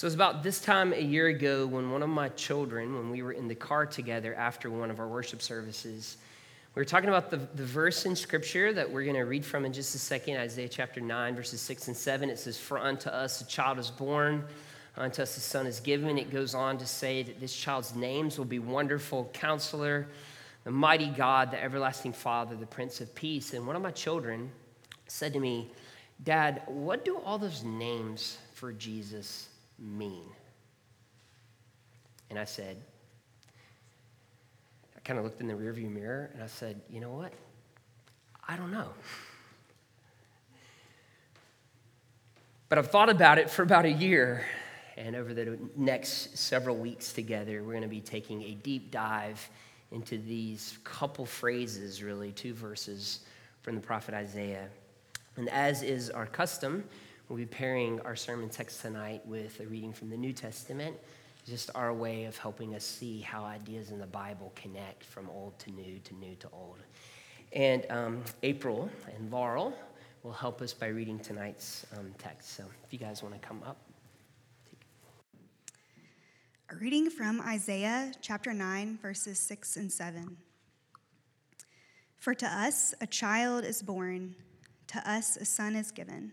So it was about this time a year ago when one of my children, when we were in the car together after one of our worship services, we were talking about the, the verse in Scripture that we're going to read from in just a second, Isaiah chapter 9, verses 6 and 7. It says, For unto us a child is born, unto us a son is given. It goes on to say that this child's names will be Wonderful Counselor, the Mighty God, the Everlasting Father, the Prince of Peace. And one of my children said to me, Dad, what do all those names for Jesus mean? And I said, I kind of looked in the rearview mirror and I said, you know what? I don't know. But I've thought about it for about a year. And over the next several weeks together, we're going to be taking a deep dive into these couple phrases, really, two verses from the prophet Isaiah. And as is our custom, we'll be pairing our sermon text tonight with a reading from the New Testament just our way of helping us see how ideas in the Bible connect from old to new to new to old. And um, April and Laurel will help us by reading tonight's um, text. So if you guys want to come up. A reading from Isaiah chapter 9, verses 6 and 7. For to us a child is born, to us a son is given,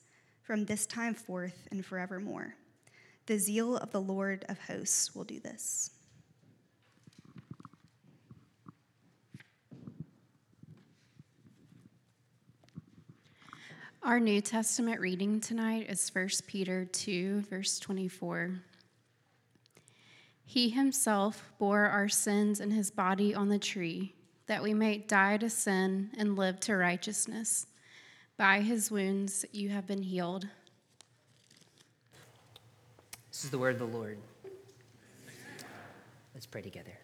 from this time forth and forevermore. The zeal of the Lord of hosts will do this. Our New Testament reading tonight is 1 Peter 2, verse 24. He himself bore our sins in his body on the tree, that we might die to sin and live to righteousness. By his wounds you have been healed. This is the word of the Lord. Let's pray together.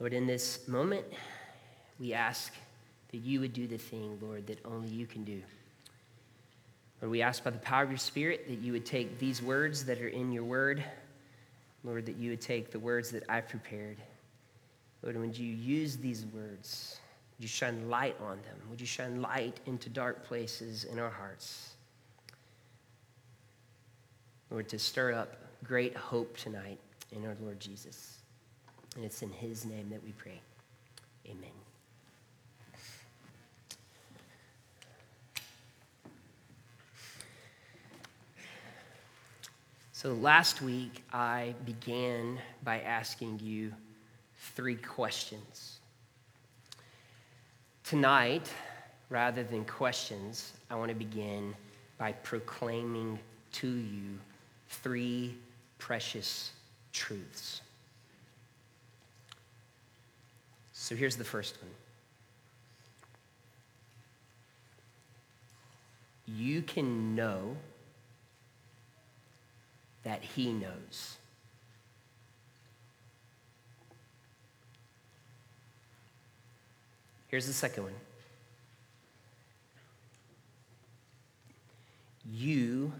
Lord, in this moment, we ask that you would do the thing, Lord, that only you can do. Lord, we ask by the power of your Spirit that you would take these words that are in your word, Lord, that you would take the words that I've prepared. Lord, would you use these words would you shine light on them? Would you shine light into dark places in our hearts? Lord, to stir up great hope tonight in our Lord Jesus. And it's in his name that we pray. Amen. So last week, I began by asking you three questions. Tonight, rather than questions, I want to begin by proclaiming to you three precious truths. So here's the first one you can know that He knows. Here's the second one you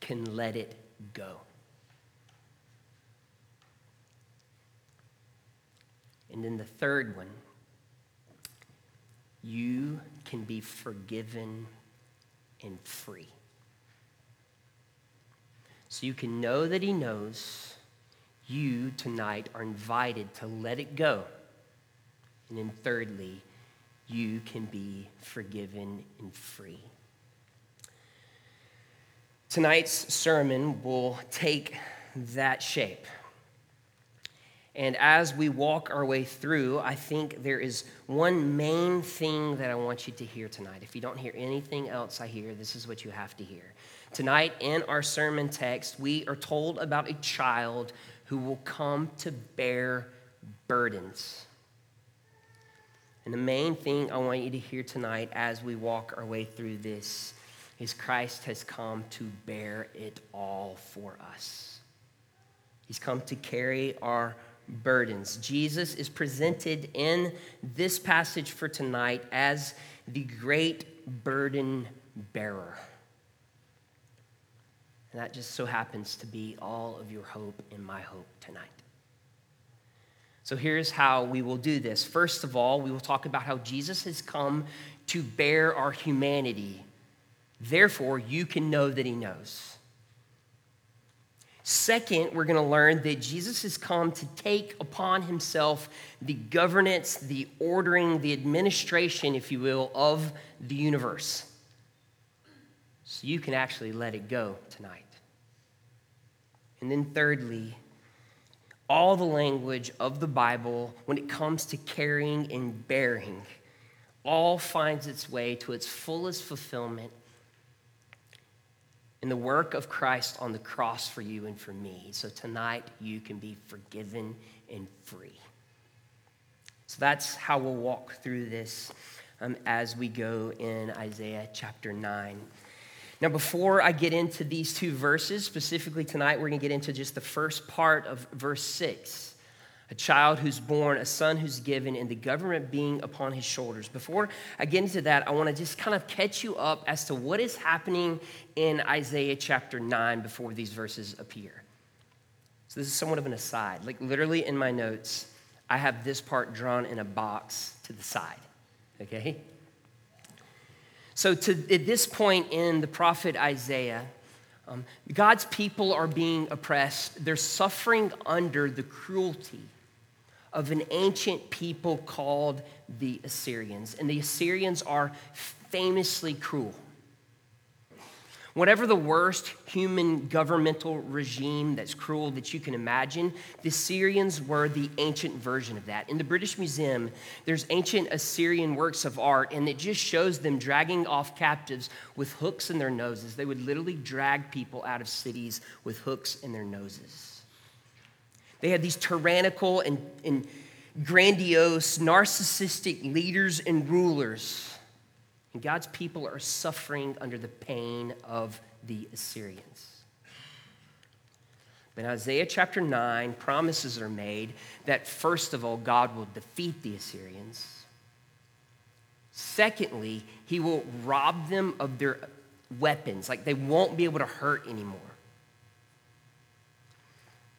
can let it go. And then the third one, you can be forgiven and free. So you can know that He knows. You tonight are invited to let it go and then, thirdly, you can be forgiven and free. Tonight's sermon will take that shape. And as we walk our way through, I think there is one main thing that I want you to hear tonight. If you don't hear anything else I hear, this is what you have to hear. Tonight, in our sermon text, we are told about a child who will come to bear burdens. And the main thing I want you to hear tonight as we walk our way through this is Christ has come to bear it all for us. He's come to carry our burdens. Jesus is presented in this passage for tonight as the great burden bearer. And that just so happens to be all of your hope and my hope tonight. So here's how we will do this. First of all, we will talk about how Jesus has come to bear our humanity. Therefore, you can know that he knows. Second, we're going to learn that Jesus has come to take upon himself the governance, the ordering, the administration, if you will, of the universe. So you can actually let it go tonight. And then, thirdly, all the language of the Bible when it comes to carrying and bearing all finds its way to its fullest fulfillment in the work of Christ on the cross for you and for me. So tonight you can be forgiven and free. So that's how we'll walk through this um, as we go in Isaiah chapter 9. Now, before I get into these two verses, specifically tonight, we're going to get into just the first part of verse 6 a child who's born, a son who's given, and the government being upon his shoulders. Before I get into that, I want to just kind of catch you up as to what is happening in Isaiah chapter 9 before these verses appear. So, this is somewhat of an aside. Like, literally in my notes, I have this part drawn in a box to the side, okay? So, to, at this point in the prophet Isaiah, um, God's people are being oppressed. They're suffering under the cruelty of an ancient people called the Assyrians. And the Assyrians are famously cruel. Whatever the worst human governmental regime that's cruel that you can imagine, the Assyrians were the ancient version of that. In the British Museum, there's ancient Assyrian works of art, and it just shows them dragging off captives with hooks in their noses. They would literally drag people out of cities with hooks in their noses. They had these tyrannical and, and grandiose, narcissistic leaders and rulers. And God's people are suffering under the pain of the Assyrians. But in Isaiah chapter 9, promises are made that, first of all, God will defeat the Assyrians. Secondly, he will rob them of their weapons. Like they won't be able to hurt anymore.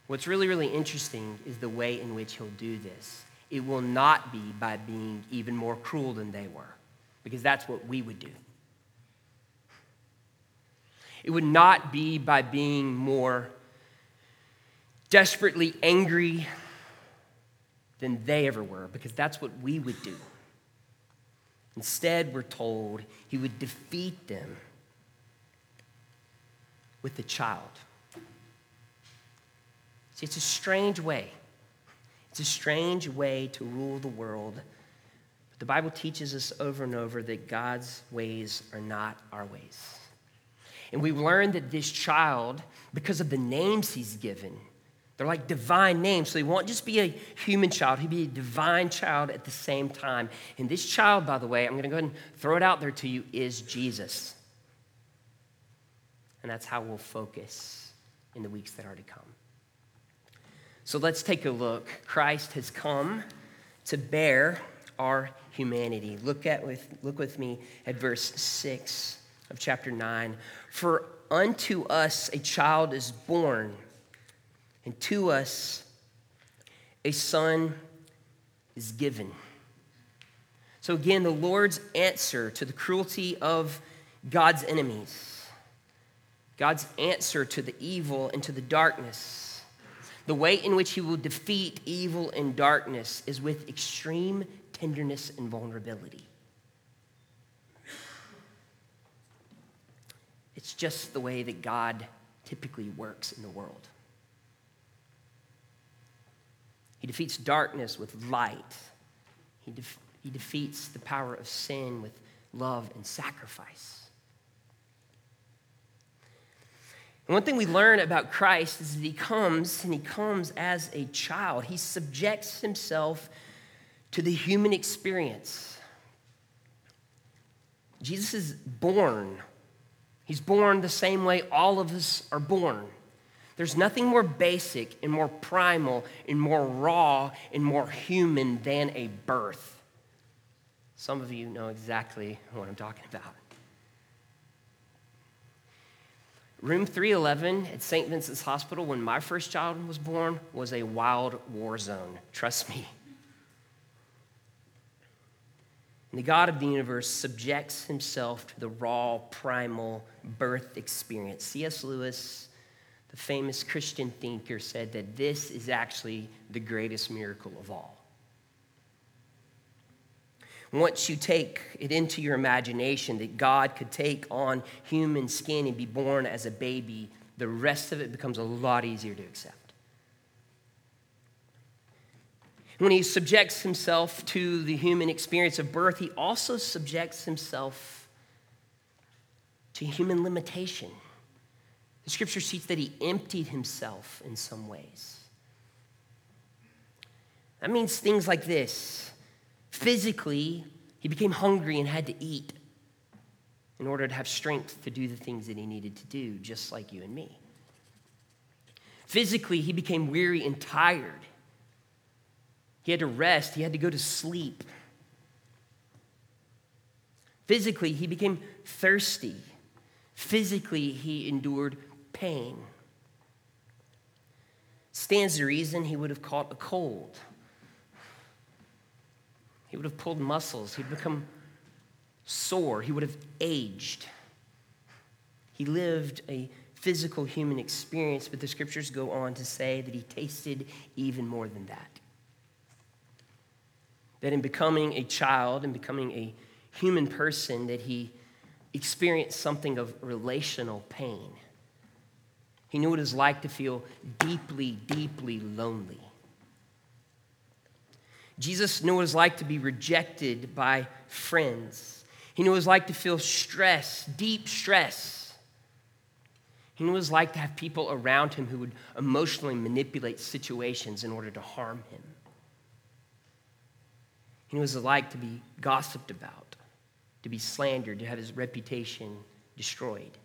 What's really, really interesting is the way in which he'll do this. It will not be by being even more cruel than they were, because that's what we would do. It would not be by being more desperately angry than they ever were, because that's what we would do. Instead, we're told he would defeat them with a child. See, it's a strange way. It's a strange way to rule the world. But the Bible teaches us over and over that God's ways are not our ways. And we learn that this child, because of the names he's given, they're like divine names. So he won't just be a human child, he'll be a divine child at the same time. And this child, by the way, I'm going to go ahead and throw it out there to you, is Jesus. And that's how we'll focus in the weeks that are to come. So let's take a look. Christ has come to bear our humanity. Look at with look with me at verse 6 of chapter 9. For unto us a child is born, and to us a son is given. So again, the Lord's answer to the cruelty of God's enemies, God's answer to the evil and to the darkness the way in which he will defeat evil and darkness is with extreme tenderness and vulnerability. It's just the way that God typically works in the world. He defeats darkness with light. He, def- he defeats the power of sin with love and sacrifice. And one thing we learn about Christ is that he comes and he comes as a child. He subjects himself to the human experience. Jesus is born He's born the same way all of us are born. There's nothing more basic and more primal and more raw and more human than a birth. Some of you know exactly what I'm talking about. Room 311 at St. Vincent's Hospital, when my first child was born, was a wild war zone. Trust me. And the God of the universe subjects himself to the raw, primal birth experience. C.S. Lewis, the famous Christian thinker, said that this is actually the greatest miracle of all. Once you take it into your imagination that God could take on human skin and be born as a baby, the rest of it becomes a lot easier to accept. When he subjects himself to the human experience of birth, he also subjects himself to human limitation. The scripture states that he emptied himself in some ways. That means things like this physically, he became hungry and had to eat in order to have strength to do the things that he needed to do, just like you and me. Physically, he became weary and tired he had to rest, he had to go to sleep. Physically, he became thirsty. Physically, he endured pain. Stands to reason he would have caught a cold. He would have pulled muscles. He'd become sore. He would have aged. He lived a physical human experience, but the scriptures go on to say that he tasted even more than that that in becoming a child and becoming a human person that he experienced something of relational pain. He knew what it was like to feel deeply deeply lonely. Jesus knew what it was like to be rejected by friends. He knew what it was like to feel stress deep stress. He knew what it was like to have people around him who would emotionally manipulate situations in order to harm him he was like to be gossiped about, to be slandered, to have his reputation destroyed.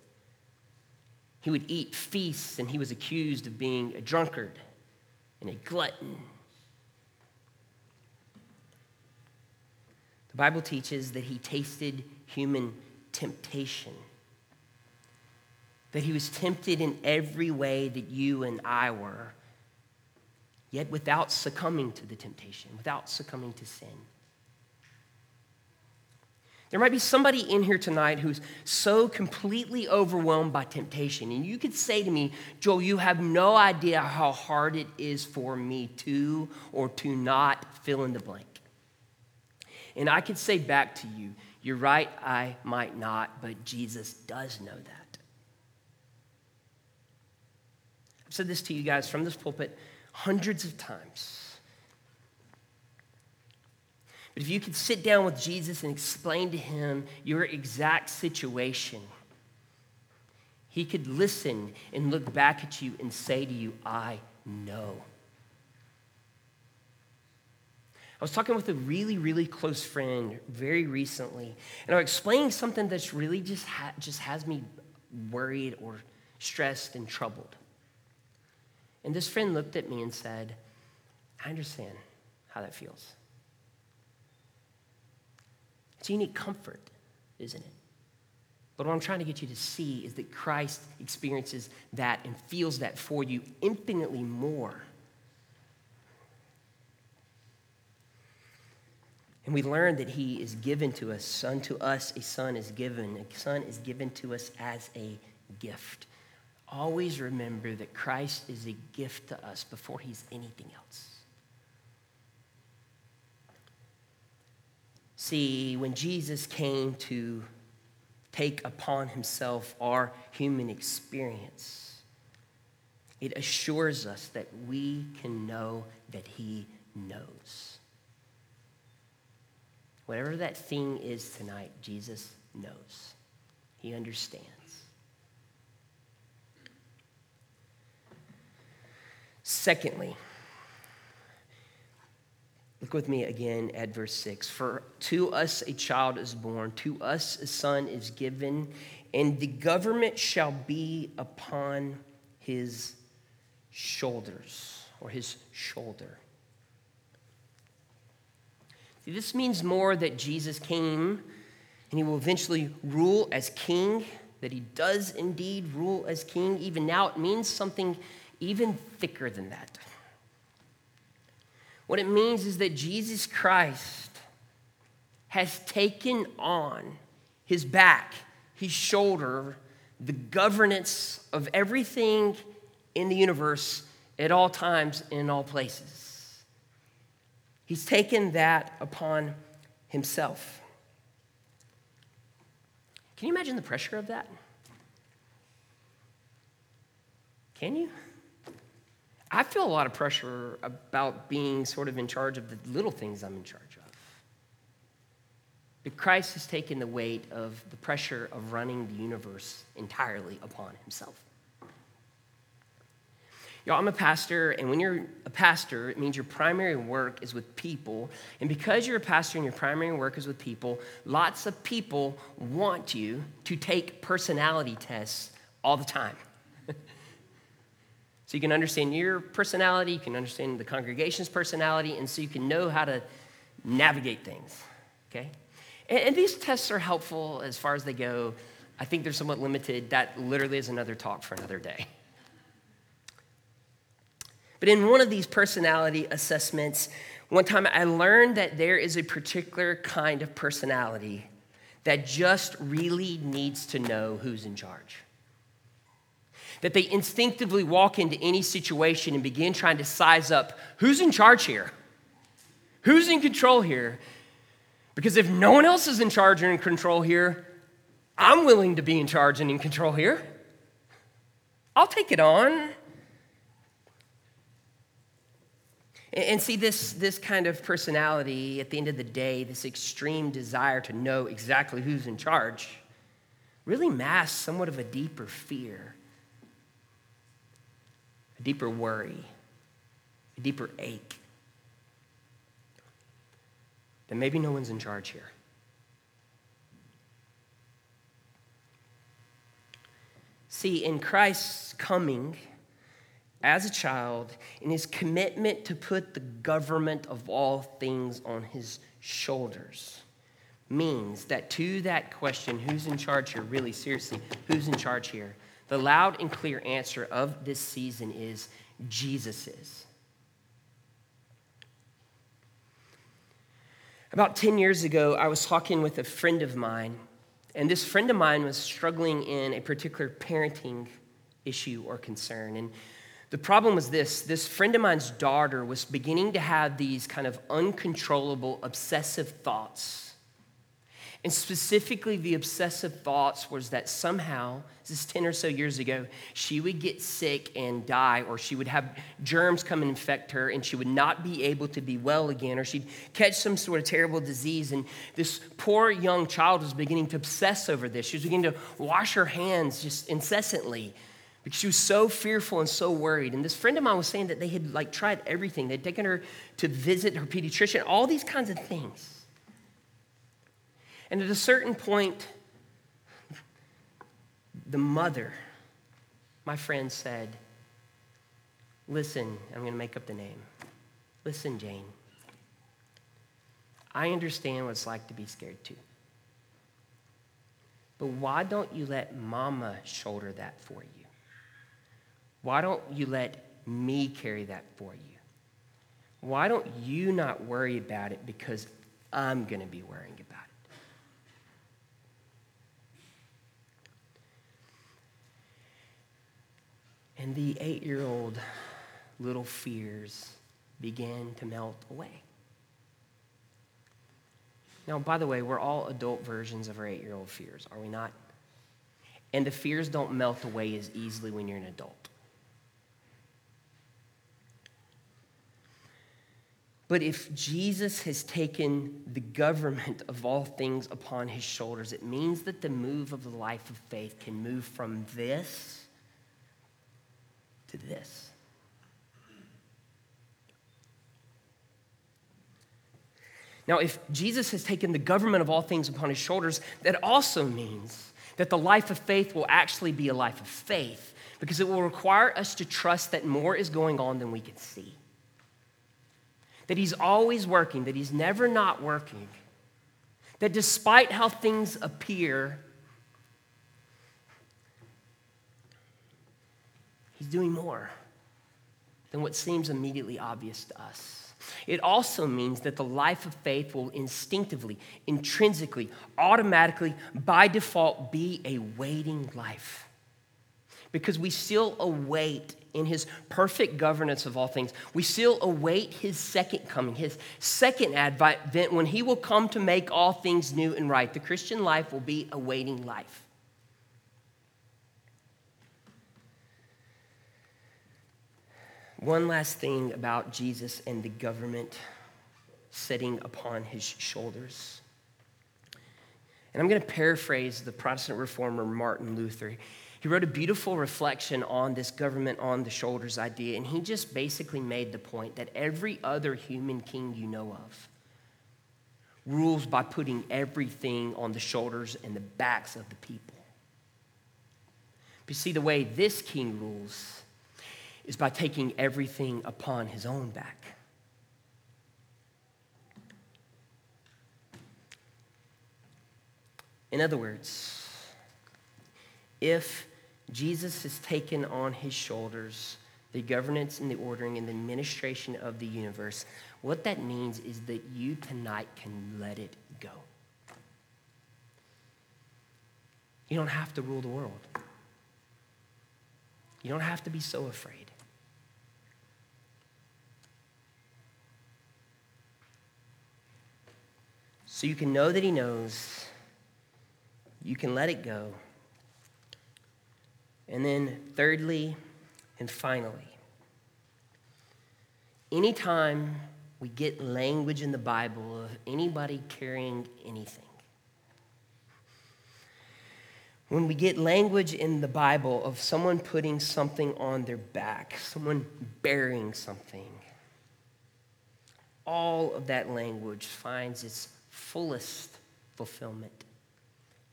He would eat feasts, and he was accused of being a drunkard and a glutton. The Bible teaches that he tasted human temptation, that he was tempted in every way that you and I were, yet without succumbing to the temptation, without succumbing to sin. There might be somebody in here tonight who's so completely overwhelmed by temptation. And you could say to me, Joel, you have no idea how hard it is for me to or to not fill in the blank. And I could say back to you, you're right, I might not, but Jesus does know that. I've said this to you guys from this pulpit hundreds of times. But if you could sit down with Jesus and explain to him your exact situation, he could listen and look back at you and say to you, I know. I was talking with a really, really close friend very recently, and I was explaining something that's really just, ha- just has me worried or stressed and troubled. And this friend looked at me and said, I understand how that feels. It's you need comfort, isn't it? But what I'm trying to get you to see is that Christ experiences that and feels that for you infinitely more. And we learn that he is given to us. Unto us a son is given. A son is given to us as a gift. Always remember that Christ is a gift to us before he's anything else. See, when Jesus came to take upon himself our human experience, it assures us that we can know that he knows. Whatever that thing is tonight, Jesus knows. He understands. Secondly, Look with me again at verse 6. For to us a child is born, to us a son is given, and the government shall be upon his shoulders or his shoulder. See, this means more that Jesus came and he will eventually rule as king, that he does indeed rule as king. Even now, it means something even thicker than that. What it means is that Jesus Christ has taken on his back, his shoulder, the governance of everything in the universe at all times in all places. He's taken that upon himself. Can you imagine the pressure of that? Can you? I feel a lot of pressure about being sort of in charge of the little things I'm in charge of. But Christ has taken the weight of the pressure of running the universe entirely upon himself. Y'all, I'm a pastor, and when you're a pastor, it means your primary work is with people. And because you're a pastor and your primary work is with people, lots of people want you to take personality tests all the time. So you can understand your personality, you can understand the congregation's personality, and so you can know how to navigate things, okay? And, and these tests are helpful as far as they go. I think they're somewhat limited. That literally is another talk for another day. But in one of these personality assessments, one time I learned that there is a particular kind of personality that just really needs to know who's in charge. That they instinctively walk into any situation and begin trying to size up who's in charge here? Who's in control here? Because if no one else is in charge or in control here, I'm willing to be in charge and in control here. I'll take it on. And see, this, this kind of personality, at the end of the day, this extreme desire to know exactly who's in charge, really masks somewhat of a deeper fear, a deeper worry, a deeper ache that maybe no one's in charge here. See, in Christ's coming, as a child in his commitment to put the government of all things on his shoulders means that to that question, who's in charge here, really seriously, who's in charge here? The loud and clear answer of this season is Jesus is. About 10 years ago, I was talking with a friend of mine, and this friend of mine was struggling in a particular parenting issue or concern. And the problem was this this friend of mine's daughter was beginning to have these kind of uncontrollable, obsessive thoughts. And specifically, the obsessive thoughts was that somehow, this is 10 or so years ago, she would get sick and die, or she would have germs come and infect her, and she would not be able to be well again, or she'd catch some sort of terrible disease. And this poor young child was beginning to obsess over this. She was beginning to wash her hands just incessantly because she was so fearful and so worried. And this friend of mine was saying that they had like tried everything. They'd taken her to visit her pediatrician, all these kinds of things. And at a certain point, the mother, my friend, said, Listen, I'm going to make up the name. Listen, Jane. I understand what it's like to be scared too. But why don't you let mama shoulder that for you? Why don't you let me carry that for you? Why don't you not worry about it because I'm going to be worrying about it? And the eight year old little fears began to melt away. Now, by the way, we're all adult versions of our eight year old fears, are we not? And the fears don't melt away as easily when you're an adult. But if Jesus has taken the government of all things upon his shoulders, it means that the move of the life of faith can move from this to this. Now, if Jesus has taken the government of all things upon his shoulders, that also means That the life of faith will actually be a life of faith because it will require us to trust that more is going on than we can see. That He's always working, that He's never not working. That despite how things appear, He's doing more than what seems immediately obvious to us. It also means that the life of faith will instinctively, intrinsically, automatically, by default, be a waiting life. Because we still await in his perfect governance of all things, we still await his second coming, his second advent, when he will come to make all things new and right. The Christian life will be a waiting life. One last thing about Jesus and the government sitting upon his shoulders. And I'm going to paraphrase the Protestant reformer Martin Luther. He wrote a beautiful reflection on this government on the shoulders idea, and he just basically made the point that every other human king you know of rules by putting everything on the shoulders and the backs of the people. But you see, the way this king rules is by taking everything upon his own back. In other words, if Jesus has taken on his shoulders the governance and the ordering and the administration of the universe, what that means is that you tonight can let it go. You don't have to rule the world. You don't have to be so afraid. So you can know that He knows. You can let it go. And then, thirdly and finally, anytime we get language in the Bible of anybody carrying anything, when we get language in the Bible of someone putting something on their back, someone bearing something, all of that language finds its fullest fulfillment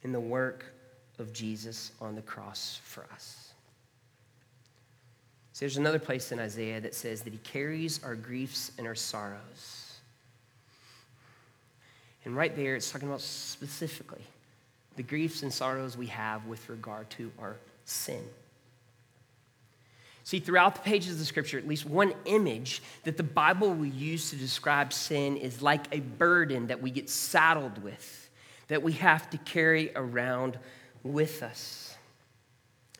in the work of Jesus on the cross for us. So there's another place in Isaiah that says that he carries our griefs and our sorrows. And right there, it's talking about specifically the griefs and sorrows we have with regard to our sin. See, throughout the pages of the scripture, at least one image that the Bible will use to describe sin is like a burden that we get saddled with, that we have to carry around with us.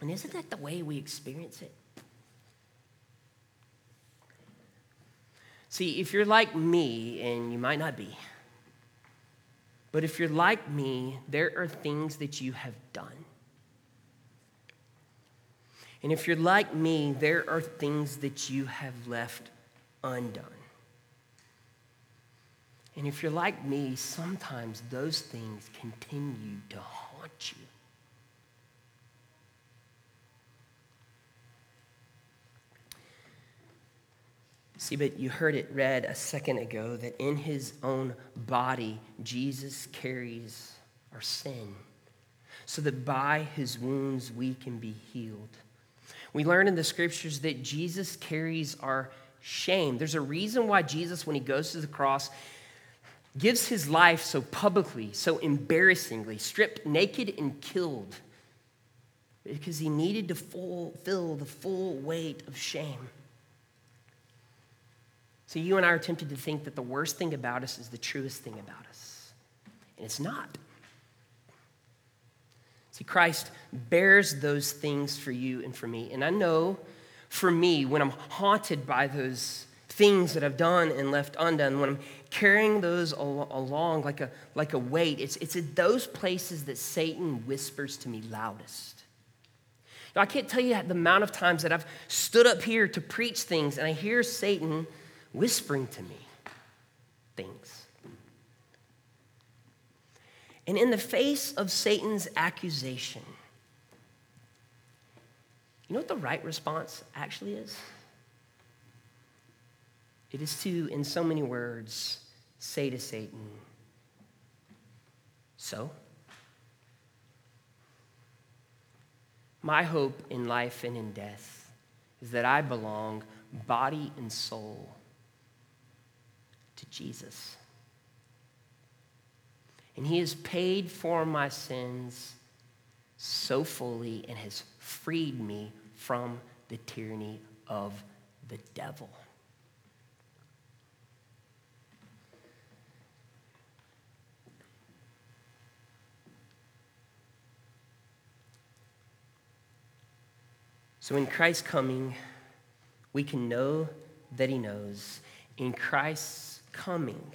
And isn't that the way we experience it? See, if you're like me, and you might not be, but if you're like me, there are things that you have done and if you're like me, there are things that you have left undone. And if you're like me, sometimes those things continue to haunt you. See, but you heard it read a second ago that in his own body, Jesus carries our sin, so that by his wounds we can be healed. We learn in the scriptures that Jesus carries our shame. There's a reason why Jesus, when he goes to the cross, gives his life so publicly, so embarrassingly, stripped naked and killed, because he needed to fulfill the full weight of shame. So you and I are tempted to think that the worst thing about us is the truest thing about us, and it's not. See, Christ bears those things for you and for me. And I know for me, when I'm haunted by those things that I've done and left undone, when I'm carrying those al- along like a, like a weight, it's, it's at those places that Satan whispers to me loudest. Now, I can't tell you the amount of times that I've stood up here to preach things and I hear Satan whispering to me things. And in the face of Satan's accusation, you know what the right response actually is? It is to, in so many words, say to Satan, So? My hope in life and in death is that I belong, body and soul, to Jesus. And He has paid for my sins so fully and has freed me from the tyranny of the devil. So, in Christ's coming, we can know that He knows. In Christ's coming,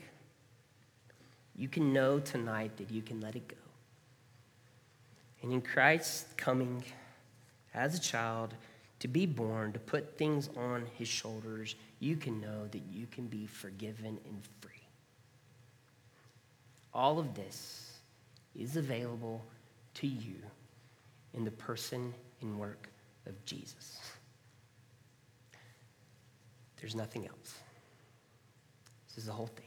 you can know tonight that you can let it go. And in Christ's coming as a child, to be born, to put things on his shoulders, you can know that you can be forgiven and free. All of this is available to you in the person and work of Jesus. There's nothing else. This is the whole thing.